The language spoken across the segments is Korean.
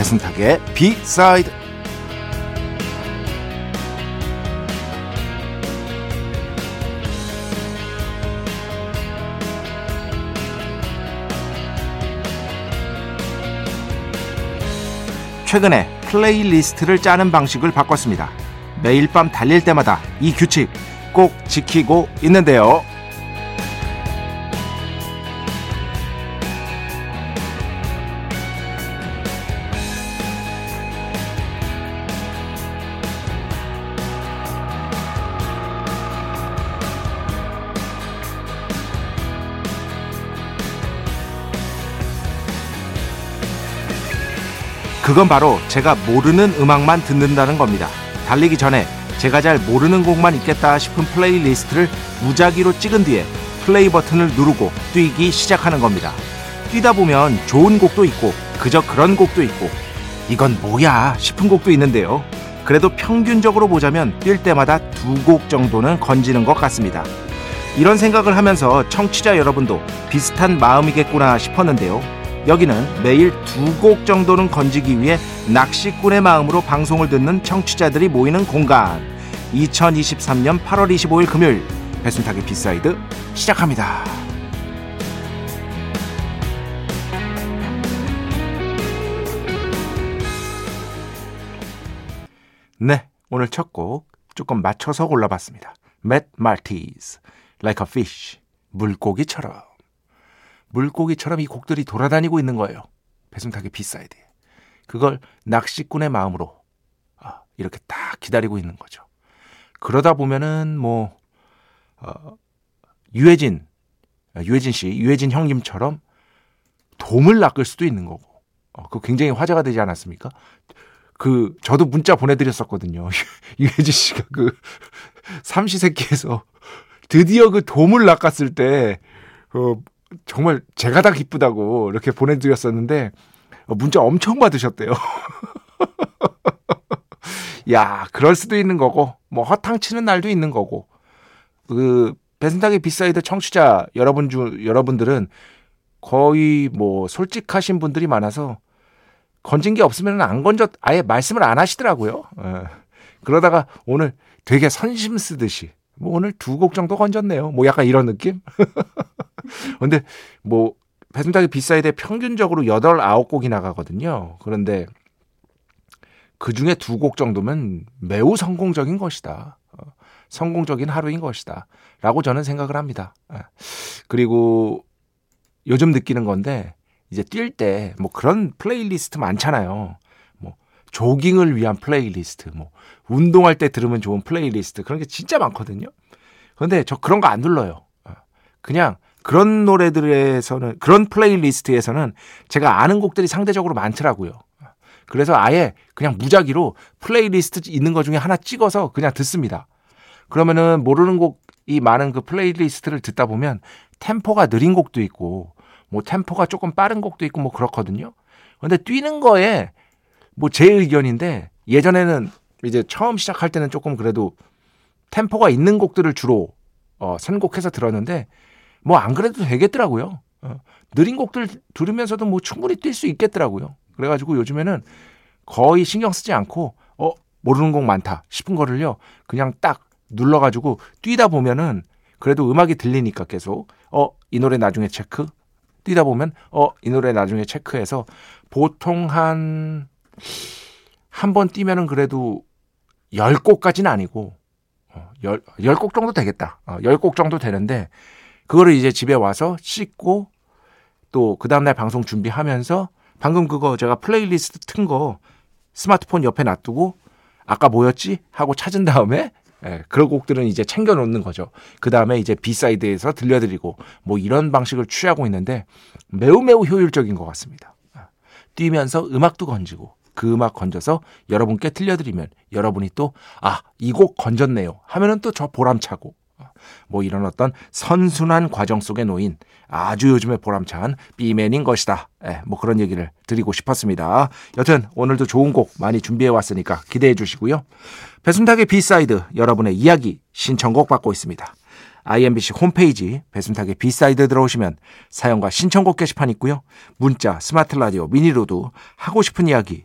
배승탁의 비사이드 최근에 플레이리스트를 짜는 방식을 바꿨습니다. 매일 밤 달릴 때마다 이 규칙 꼭 지키고 있는데요. 그건 바로 제가 모르는 음악만 듣는다는 겁니다. 달리기 전에 제가 잘 모르는 곡만 있겠다 싶은 플레이리스트를 무작위로 찍은 뒤에 플레이 버튼을 누르고 뛰기 시작하는 겁니다. 뛰다 보면 좋은 곡도 있고 그저 그런 곡도 있고 이건 뭐야 싶은 곡도 있는데요. 그래도 평균적으로 보자면 뛸 때마다 두 곡 정도는 건지는 것 같습니다. 이런 생각을 하면서 청취자 여러분도 비슷한 마음이겠구나 싶었는데요. 여기는 매일 두 곡 정도는 건지기 위해 낚시꾼의 마음으로 방송을 듣는 청취자들이 모이는 공간. 2023년 8월 25일 금요일 배순탁의 B side 시작합니다. 네, 오늘 첫 곡 조금 맞춰서 골라봤습니다. Matt Maltese, Like a Fish, 물고기처럼. 물고기처럼 이 곡들이 돌아다니고 있는 거예요. 배순탁의 B side. 그걸 낚시꾼의 마음으로 아, 이렇게 딱 기다리고 있는 거죠. 그러다 보면은 뭐 어, 유해진 유해진 씨, 유해진 형님처럼 돔을 낚을 수도 있는 거고. 어, 그 굉장히 화제가 되지 않았습니까? 그 저도 문자 보내드렸었거든요. 유해진 씨가 그 삼시세끼에서 드디어 그 돔을 낚았을 때 어, 정말 제가 다 기쁘다고 이렇게 보내드렸었는데 어, 문자 엄청 받으셨대요. 야, 그럴 수도 있는 거고, 뭐 허탕 치는 날도 있는 거고. 그 배순탁의 B side 청취자 여러분 중 여러분들은 거의 뭐 솔직하신 분들이 많아서 건진 게 없으면 안 건져 아예 말씀을 안 하시더라고요. 예. 그러다가 오늘 되게 선심 쓰듯이 뭐 오늘 두 곡 정도 건졌네요. 뭐 약간 이런 느낌? 근데 뭐 배순탁의 비사이드에 평균적으로 8, 9곡이 나가거든요. 그런데 그 중에 두 곡 정도면 매우 성공적인 것이다. 어, 성공적인 하루인 것이다. 라고 저는 생각을 합니다. 예. 그리고 요즘 느끼는 건데 이제 뛸 때 뭐 그런 플레이리스트 많잖아요. 뭐 조깅을 위한 플레이리스트, 뭐 운동할 때 들으면 좋은 플레이리스트 그런 게 진짜 많거든요. 그런데 저 그런 거 안 눌러요. 어, 그냥 그런 노래들에서는 그런 플레이리스트에서는 제가 아는 곡들이 상대적으로 많더라고요. 그래서 아예 그냥 무작위로 플레이리스트 있는 것 중에 하나 찍어서 그냥 듣습니다. 그러면은 모르는 곡이 많은 그 플레이리스트를 듣다 보면 템포가 느린 곡도 있고 뭐 템포가 조금 빠른 곡도 있고 뭐 그렇거든요. 근데 뛰는 거에 뭐 제 의견인데 예전에는 이제 처음 시작할 때는 조금 그래도 템포가 있는 곡들을 주로 어, 선곡해서 들었는데 뭐 안 그래도 되겠더라고요. 어, 느린 곡들 들으면서도 뭐 충분히 뛸 수 있겠더라고요. 그래가지고 요즘에는 거의 신경 쓰지 않고 어 모르는 곡 많다 싶은 거를요 그냥 딱 눌러가지고 뛰다 보면은 그래도 음악이 들리니까 계속 어 이 노래 나중에 체크 뛰다 보면 어 이 노래 나중에 체크해서 보통 한 한 번 뛰면은 그래도 열 곡까지는 아니고 어, 열, 열 곡 정도 되겠다. 어, 열곡 정도 되는데, 그거를 이제 집에 와서 씻고, 또 그 다음날 방송 준비하면서, 방금 그거 제가 플레이리스트 튼 거 스마트폰 옆에 놔두고, 아까 뭐였지? 하고 찾은 다음에 예, 그런 곡들은 이제 챙겨 놓는 거죠. 그 다음에 이제 B side에서 들려드리고 뭐 이런 방식을 취하고 있는데 매우 매우 효율적인 것 같습니다. 아, 뛰면서 음악도 건지고 그 음악 건져서 여러분께 들려드리면 여러분이 또 아, 이 곡 건졌네요 하면은 또 저 보람차고 아, 뭐 이런 어떤 선순환 과정 속에 놓인 아주 요즘에 보람찬 B맨인 것이다. 예, 뭐 그런 얘기를 드리고 싶었습니다. 여튼 오늘도 좋은 곡 많이 준비해 왔으니까 기대해 주시고요. 배순탁의 B side 여러분의 이야기 신청곡 받고 있습니다. IMBC 홈페이지 배순탁의 B side 들어오시면 사연과 신청곡 게시판 있고요. 문자, 스마트 라디오, 미니로도 하고 싶은 이야기,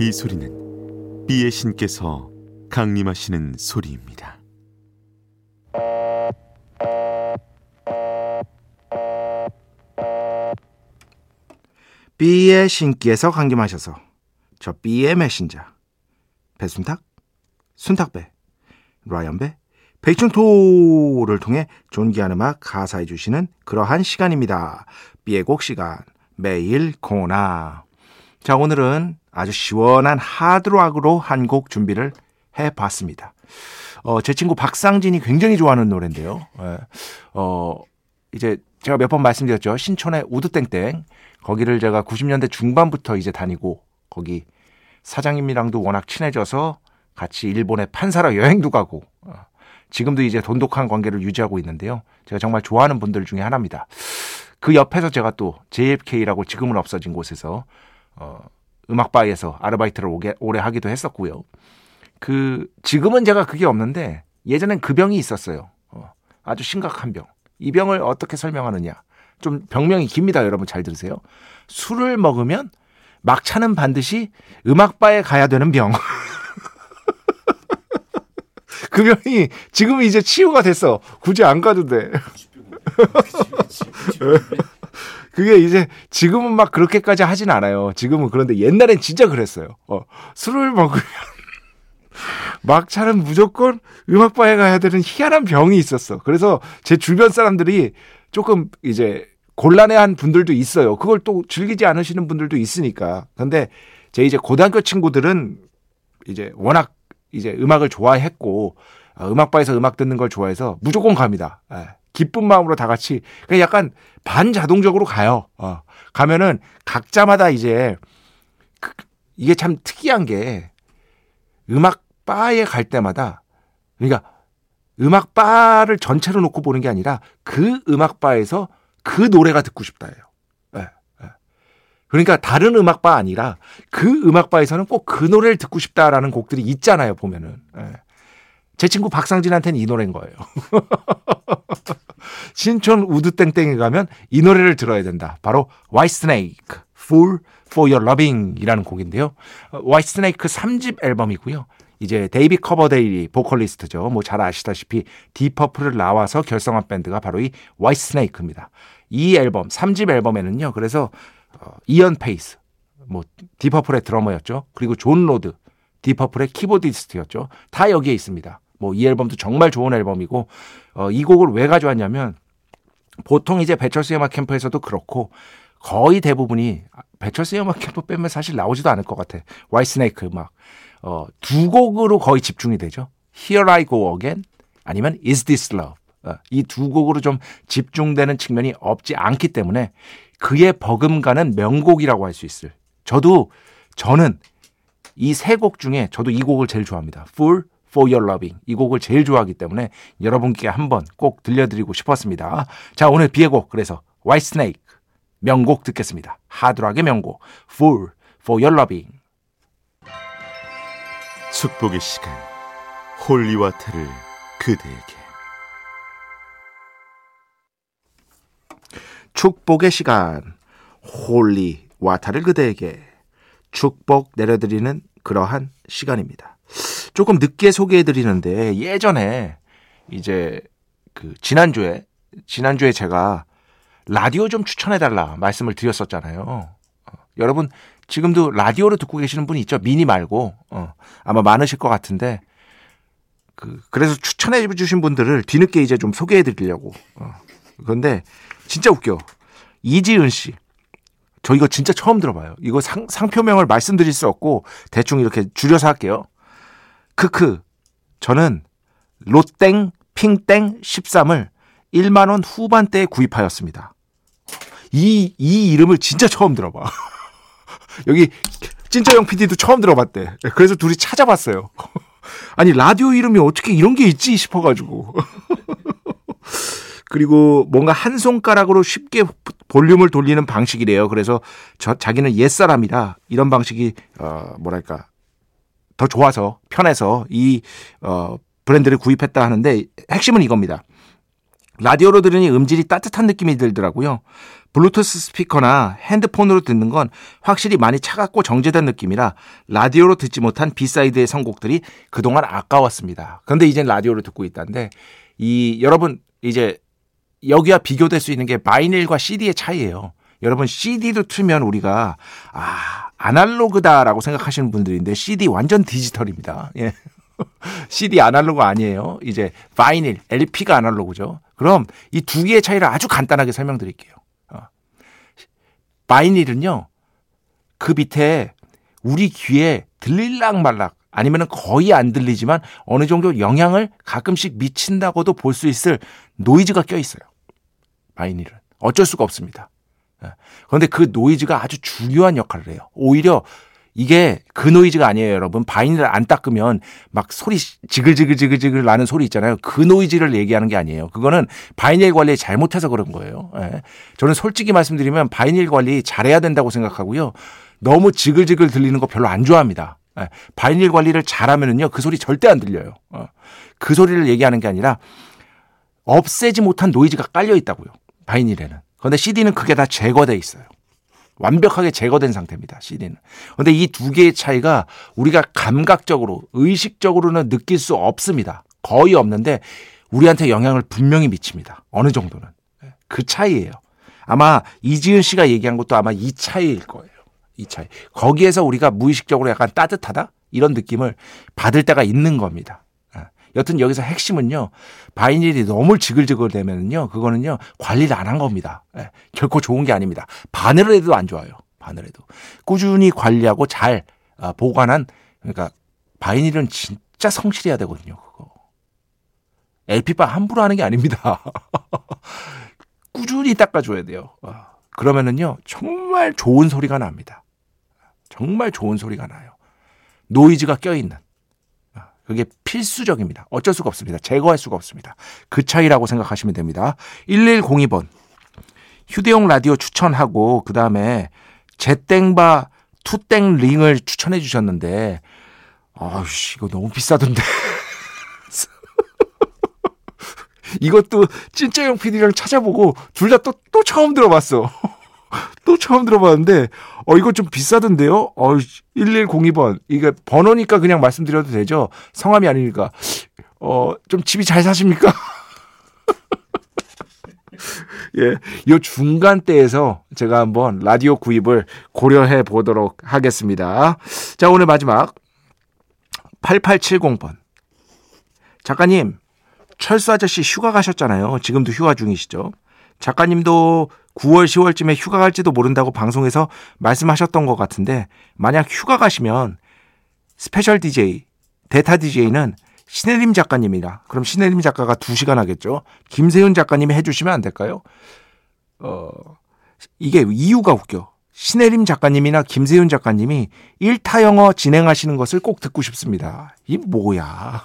이 소리는 비의 신께서 강림하시는 소리입니다. B의 신기에서 강림하셔서 저 B의 메신저 배순탁, 순탁배, 라이언배, 백중토를 통해 존귀한 음악 가사해 주시는 그러한 시간입니다. B의 곡 시간 매일 코나 자 오늘은 아주 시원한 하드락으로 한 곡 준비를 해봤습니다. 어, 제 친구 박상진이 굉장히 좋아하는 노래인데요. 예. 어, 이제 제가 몇 번 말씀드렸죠. 신촌의 우드땡땡. 거기를 제가 90년대 중반부터 이제 다니고 거기 사장님이랑도 워낙 친해져서 같이 일본에 판사로 여행도 가고 어, 지금도 이제 돈독한 관계를 유지하고 있는데요. 제가 정말 좋아하는 분들 중에 하나입니다. 그 옆에서 제가 또 JFK라고 지금은 없어진 곳에서 어, 음악바에서 아르바이트를 오게, 오래 하기도 했었고요. 그 지금은 제가 그게 없는데 예전엔 그 병이 있었어요. 어, 아주 심각한 병. 이 병을 어떻게 설명하느냐? 좀 병명이 깁니다. 여러분 잘 들으세요. 술을 먹으면 막차는 반드시 음악바에 가야 되는 병. 그 병이 지금 이제 치유가 됐어. 굳이 안 가도 돼. 그게 이제 지금은 막 그렇게까지 하진 않아요. 지금은 그런데 옛날엔 진짜 그랬어요. 어, 술을 먹으면 막차는 무조건 음악바에 가야 되는 희한한 병이 있었어. 그래서 제 주변 사람들이 조금 이제 곤란해한 분들도 있어요. 그걸 또 즐기지 않으시는 분들도 있으니까. 근데 제 이제 고등학교 친구들은 이제 워낙 이제 음악을 좋아했고 어, 음악바에서 음악 듣는 걸 좋아해서 무조건 갑니다. 예. 기쁜 마음으로 다 같이 그냥 약간 반자동적으로 가요. 어. 가면은 각자마다 이제 그, 이게 참 특이한 게 음악 바에 갈 때마다 그러니까 음악 바를 전체로 놓고 보는 게 아니라 그 음악 바에서 그 노래가 듣고 싶다예요. 그러니까 다른 음악 바 아니라 그 음악 바에서는 꼭 그 노래를 듣고 싶다라는 곡들이 있잖아요. 보면은. 예. 제 친구 박상진한테는 이 노래인 거예요. 신촌 우드땡땡에 가면 이 노래를 들어야 된다. 바로 White Snake, Fool for Your Loving 이라는 곡인데요. White Snake 3집 앨범이고요. 이제 데이비드 커버데일이 보컬리스트죠. 뭐 잘 아시다시피 Deep Purple을 나와서 결성한 밴드가 바로 이 White Snake입니다. 이 앨범, 3집 앨범에는요. 그래서 어, 이언 페이스, 뭐 Deep Purple의 드러머였죠. 그리고 존 로드, Deep Purple의 키보디스트였죠. 다 여기에 있습니다. 뭐 이 앨범도 정말 좋은 앨범이고 어, 이 곡을 왜 가져왔냐면 보통 이제 배철수 음악 캠프에서도 그렇고 거의 대부분이 배철수 음악 캠프 빼면 사실 나오지도 않을 것 같아. 와이스네이크 음악. 어, 두 곡으로 거의 집중이 되죠. Here I Go Again 아니면 Is This Love. 어, 이두 곡으로 좀 집중되는 측면이 없지 않기 때문에 그의 버금가는 명곡이라고 할 수 있을. 저도 저는 이 세 곡 중에 저도 이 곡을 제일 좋아합니다. Full for Your Loving. 이 곡을 제일 좋아하기 때문에 여러분께 한번 꼭 들려드리고 싶었습니다. 자, 오늘 B의 곡, 그래서 Whitesnake. 명곡 듣겠습니다. 하드락의 명곡. Fool for Your Loving. 축복의 시간 holy water를 그대에게 축복의 시간. holy water를 그대에게 축복 내려드리는 그러한 시간입니다. 조금 늦게 소개해 드리는데 예전에 이제 그 지난주에 지난주에 제가 라디오 좀 추천해 달라 말씀을 드렸었잖아요. 어, 여러분 지금도 라디오로 듣고 계시는 분이 있죠. 미니 말고 어, 아마 많으실 것 같은데 그 그래서 추천해 주신 분들을 뒤늦게 이제 좀 소개해 드리려고. 어, 그런데 진짜 웃겨. 이지은 씨. 저 이거 진짜 처음 들어봐요. 이거 상, 상표명을 말씀드릴 수 없고 대충 이렇게 줄여서 할게요. 크크. 저는 로땡 핑땡 13을 1만 원 후반대에 구입하였습니다. 이, 이 이름을 진짜 처음 들어봐. 여기 찐짜형 PD도 처음 들어봤대. 그래서 둘이 찾아봤어요. 아니 라디오 이름이 어떻게 이런 게 있지 싶어가지고. 그리고 뭔가 한 손가락으로 쉽게 볼륨을 돌리는 방식이래요. 그래서 저, 자기는 옛사람이라 이런 방식이 어 뭐랄까 더 좋아서 편해서 이 어, 브랜드를 구입했다 하는데 핵심은 이겁니다. 라디오로 들으니 음질이 따뜻한 느낌이 들더라고요. 블루투스 스피커나 핸드폰으로 듣는 건 확실히 많이 차갑고 정제된 느낌이라 라디오로 듣지 못한 B side의 선곡들이 그동안 아까웠습니다. 그런데 이젠 라디오로 듣고 있다는데 이 여러분 이제 여기와 비교될 수 있는 게 바이닐과 CD의 차이예요. 여러분 CD도 틀면 우리가 아 아날로그다라고 생각하시는 분들인데 CD 완전 디지털입니다. 예. CD 아날로그 아니에요. 이제 바이닐, LP가 아날로그죠. 그럼 이 두 개의 차이를 아주 간단하게 설명드릴게요. 어. 바이닐은요. 그 밑에 우리 귀에 들릴락 말락 아니면 거의 안 들리지만 어느 정도 영향을 가끔씩 미친다고도 볼 수 있을 노이즈가 껴 있어요. 바이닐은 어쩔 수가 없습니다. 예. 그런데 그 노이즈가 아주 중요한 역할을 해요. 오히려 이게 그 노이즈가 아니에요, 여러분. 바이닐을 안 닦으면 막 소리 지글지글지글지글 나는 소리 있잖아요. 그 노이즈를 얘기하는 게 아니에요. 그거는 바이닐 관리 잘못해서 그런 거예요. 예. 저는 솔직히 말씀드리면 바이닐 관리 잘해야 된다고 생각하고요. 너무 지글지글 들리는 거 별로 안 좋아합니다. 예. 바이닐 관리를 잘하면은요, 그 소리 절대 안 들려요. 어. 그 소리를 얘기하는 게 아니라 없애지 못한 노이즈가 깔려 있다고요. 바이닐에는. 그런데 CD는 그게 다 제거돼 있어요. 완벽하게 제거된 상태입니다. CD는. 그런데 이 두 개의 차이가 우리가 감각적으로, 의식적으로는 느낄 수 없습니다. 거의 없는데 우리한테 영향을 분명히 미칩니다. 어느 정도는. 그 차이예요. 아마 이지은 씨가 얘기한 것도 아마 이 차이일 거예요. 이 차이. 거기에서 우리가 무의식적으로 약간 따뜻하다? 이런 느낌을 받을 때가 있는 겁니다. 여튼 여기서 핵심은요. 바이닐이 너무 지글지글 되면은요. 그거는요. 관리를 안 한 겁니다. 예, 결코 좋은 게 아닙니다. 바늘을 해도 안 좋아요. 바늘 해도. 꾸준히 관리하고 잘 아, 보관한 그러니까 바이닐은 진짜 성실해야 되거든요. 그거. LP바 함부로 하는 게 아닙니다. 꾸준히 닦아줘야 돼요. 아, 그러면은요. 정말 좋은 소리가 납니다. 정말 좋은 소리가 나요. 노이즈가 껴있는. 그게 필수적입니다. 어쩔 수가 없습니다. 제거할 수가 없습니다. 그 차이라고 생각하시면 됩니다. 1102번. 휴대용 라디오 추천하고 그 다음에 제땡바 투땡 링을 추천해 주셨는데 아우씨 이거 너무 비싸던데. 이것도 찐짜형 PD랑 찾아보고 둘 다 또또 처음 들어봤어. 또 처음 들어봤는데 어 이거 좀 비싸던데요. 어 1102번 이게 번호니까 그냥 말씀드려도 되죠. 성함이 아니니까 어 좀 집이 잘 사십니까? 예, 요 중간대에서 제가 한번 라디오 구입을 고려해 보도록 하겠습니다. 자, 오늘 마지막 8870번. 작가님, 철수 아저씨 휴가 가셨잖아요. 지금도 휴가 중이시죠? 작가님도 9월, 10월쯤에 휴가 갈지도 모른다고 방송에서 말씀하셨던 것 같은데 만약 휴가 가시면 스페셜 DJ, 대타 DJ는 신혜림 작가님이라 그럼 신혜림 작가가 2시간 하겠죠. 김세윤 작가님이 해주시면 안 될까요? 어, 이게 이유가 웃겨. 신혜림 작가님이나 김세윤 작가님이 1타 영어 진행하시는 것을 꼭 듣고 싶습니다. 이 뭐야.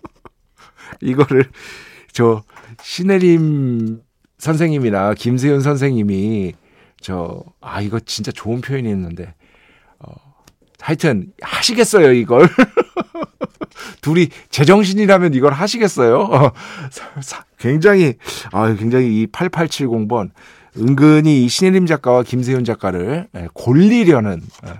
이거를 저 신혜림 선생님이나 김세윤 선생님이 저 아 이거 진짜 좋은 표현이었는데 어 하여튼 하시겠어요 이걸? 둘이 제정신이라면 이걸 하시겠어요? 어, 굉장히 아 굉장히 이 8870번 은근히 이 신혜림 작가와 김세윤 작가를 예, 골리려는 예,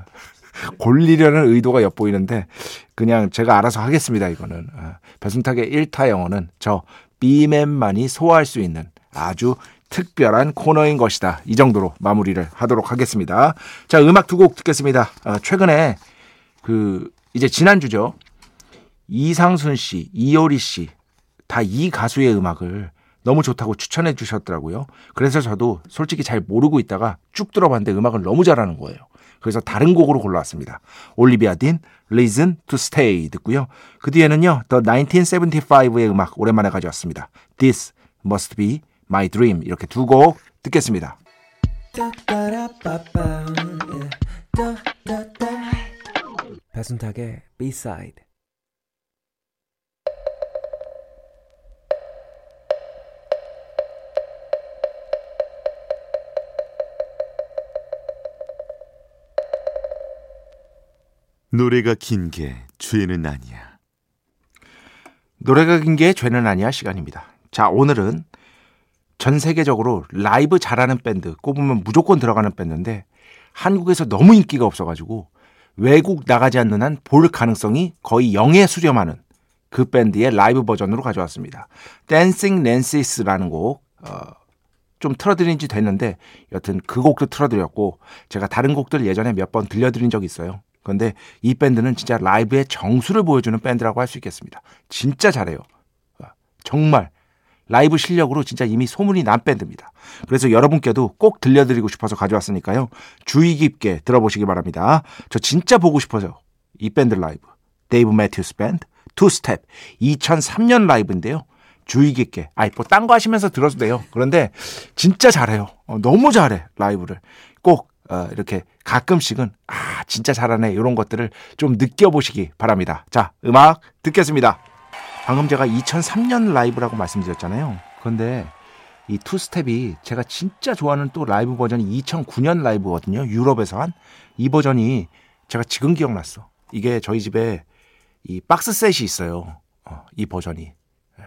골리려는 의도가 엿보이는데 그냥 제가 알아서 하겠습니다 이거는. 예, 배순탁의 1타 영어는 저 B맨만이 소화할 수 있는 아주 특별한 코너인 것이다. 이 정도로 마무리를 하도록 하겠습니다. 자, 음악 두 곡 듣겠습니다. 아, 최근에 그 이제 지난주죠. 이상순 씨, 이효리 씨, 다 이 가수의 음악을 너무 좋다고 추천해 주셨더라고요. 그래서 저도 솔직히 잘 모르고 있다가 쭉 들어봤는데 음악을 너무 잘하는 거예요. 그래서 다른 곡으로 골라왔습니다. 올리비아 딘, Reason to Stay 듣고요. 그 뒤에는요, The 1975의 음악 오랜만에 가져왔습니다. This Must Be My Dream 이렇게 두 곡 듣겠습니다. 배순탁의 B-side 노래가 긴 게 죄는 아니야. 노래가 긴 게 죄는 아니야 시간입니다. 자, 오늘은 전 세계적으로 라이브 잘하는 밴드 꼽으면 무조건 들어가는 밴드인데 한국에서 너무 인기가 없어가지고 외국 나가지 않는 한 볼 가능성이 거의 0에 수렴하는 그 밴드의 라이브 버전으로 가져왔습니다. Dancing Nancy's라는 곡, 어, 좀 틀어드린 지 됐는데 여튼 그 곡도 틀어드렸고 제가 다른 곡들 예전에 몇 번 들려드린 적이 있어요. 그런데 이 밴드는 진짜 라이브의 정수를 보여주는 밴드라고 할 수 있겠습니다. 진짜 잘해요. 어, 정말 라이브 실력으로 진짜 이미 소문이 난 밴드입니다. 그래서 여러분께도 꼭 들려드리고 싶어서 가져왔으니까요. 주의 깊게 들어보시기 바랍니다. 저 진짜 보고 싶어서 이 밴드 라이브. Dave Matthews Band Two Step 2003년 라이브인데요. 주의 깊게 아이 뭐 딴 거 하시면서 들어도 돼요. 그런데 진짜 잘해요. 어, 너무 잘해 라이브를 꼭 어, 이렇게 가끔씩은 아 진짜 잘하네 이런 것들을 좀 느껴보시기 바랍니다. 자 음악 듣겠습니다. 방금 제가 2003년 라이브라고 말씀드렸잖아요. 그런데 이 Two Step이 제가 진짜 좋아하는 또 라이브 버전이 2009년 라이브거든요. 유럽에서 한 이 버전이 제가 지금 기억났어. 이게 저희 집에 이 박스 셋이 있어요. 어, 이 버전이. 예.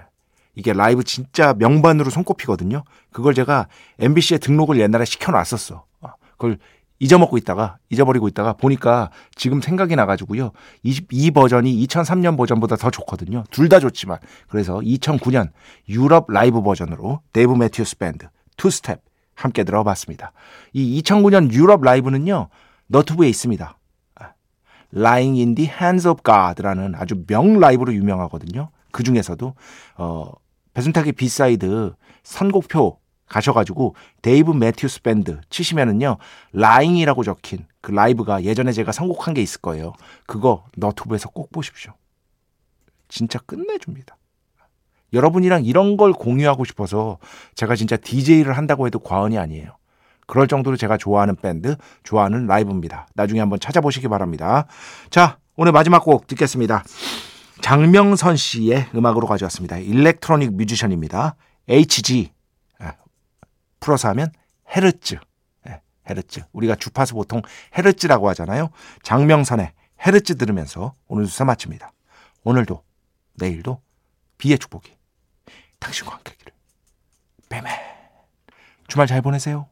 이게 라이브 진짜 명반으로 손꼽히거든요. 그걸 제가 MBC에 등록을 옛날에 시켜놨었어. 어, 그걸 잊어먹고 있다가 잊어버리고 있다가 보니까 지금 생각이 나가지고요. 이, 이 버전이 2003년 버전보다 더 좋거든요. 둘 다 좋지만 그래서 2009년 유럽 라이브 버전으로 Dave Matthews Band Two Step 함께 들어봤습니다. 이 2009년 유럽 라이브는요 너튜브에 있습니다. Lying in the Hands of God라는 아주 명 라이브로 유명하거든요. 그 중에서도 어 배순탁의 B side 선곡표 가셔가지고 Dave Matthews Band 치시면은요 Lying이라고 적힌 그 라이브가 예전에 제가 선곡한 게 있을 거예요. 그거 너튜브에서 꼭 보십시오. 진짜 끝내줍니다. 여러분이랑 이런 걸 공유하고 싶어서 제가 진짜 DJ를 한다고 해도 과언이 아니에요. 그럴 정도로 제가 좋아하는 밴드, 좋아하는 라이브입니다. 나중에 한번 찾아보시기 바랍니다. 자, 오늘 마지막 곡 듣겠습니다. 장명선 씨의 음악으로 가져왔습니다. 일렉트로닉 뮤지션입니다. Hz. 풀어서 하면 헤르츠. 헤르츠. 우리가 주파수 보통 헤르츠라고 하잖아요. 장명선의 헤르츠 들으면서 오늘 수사 마칩니다. 오늘도 내일도 B의 축복이 당신과 함께기를. 뱀맨 주말 잘 보내세요.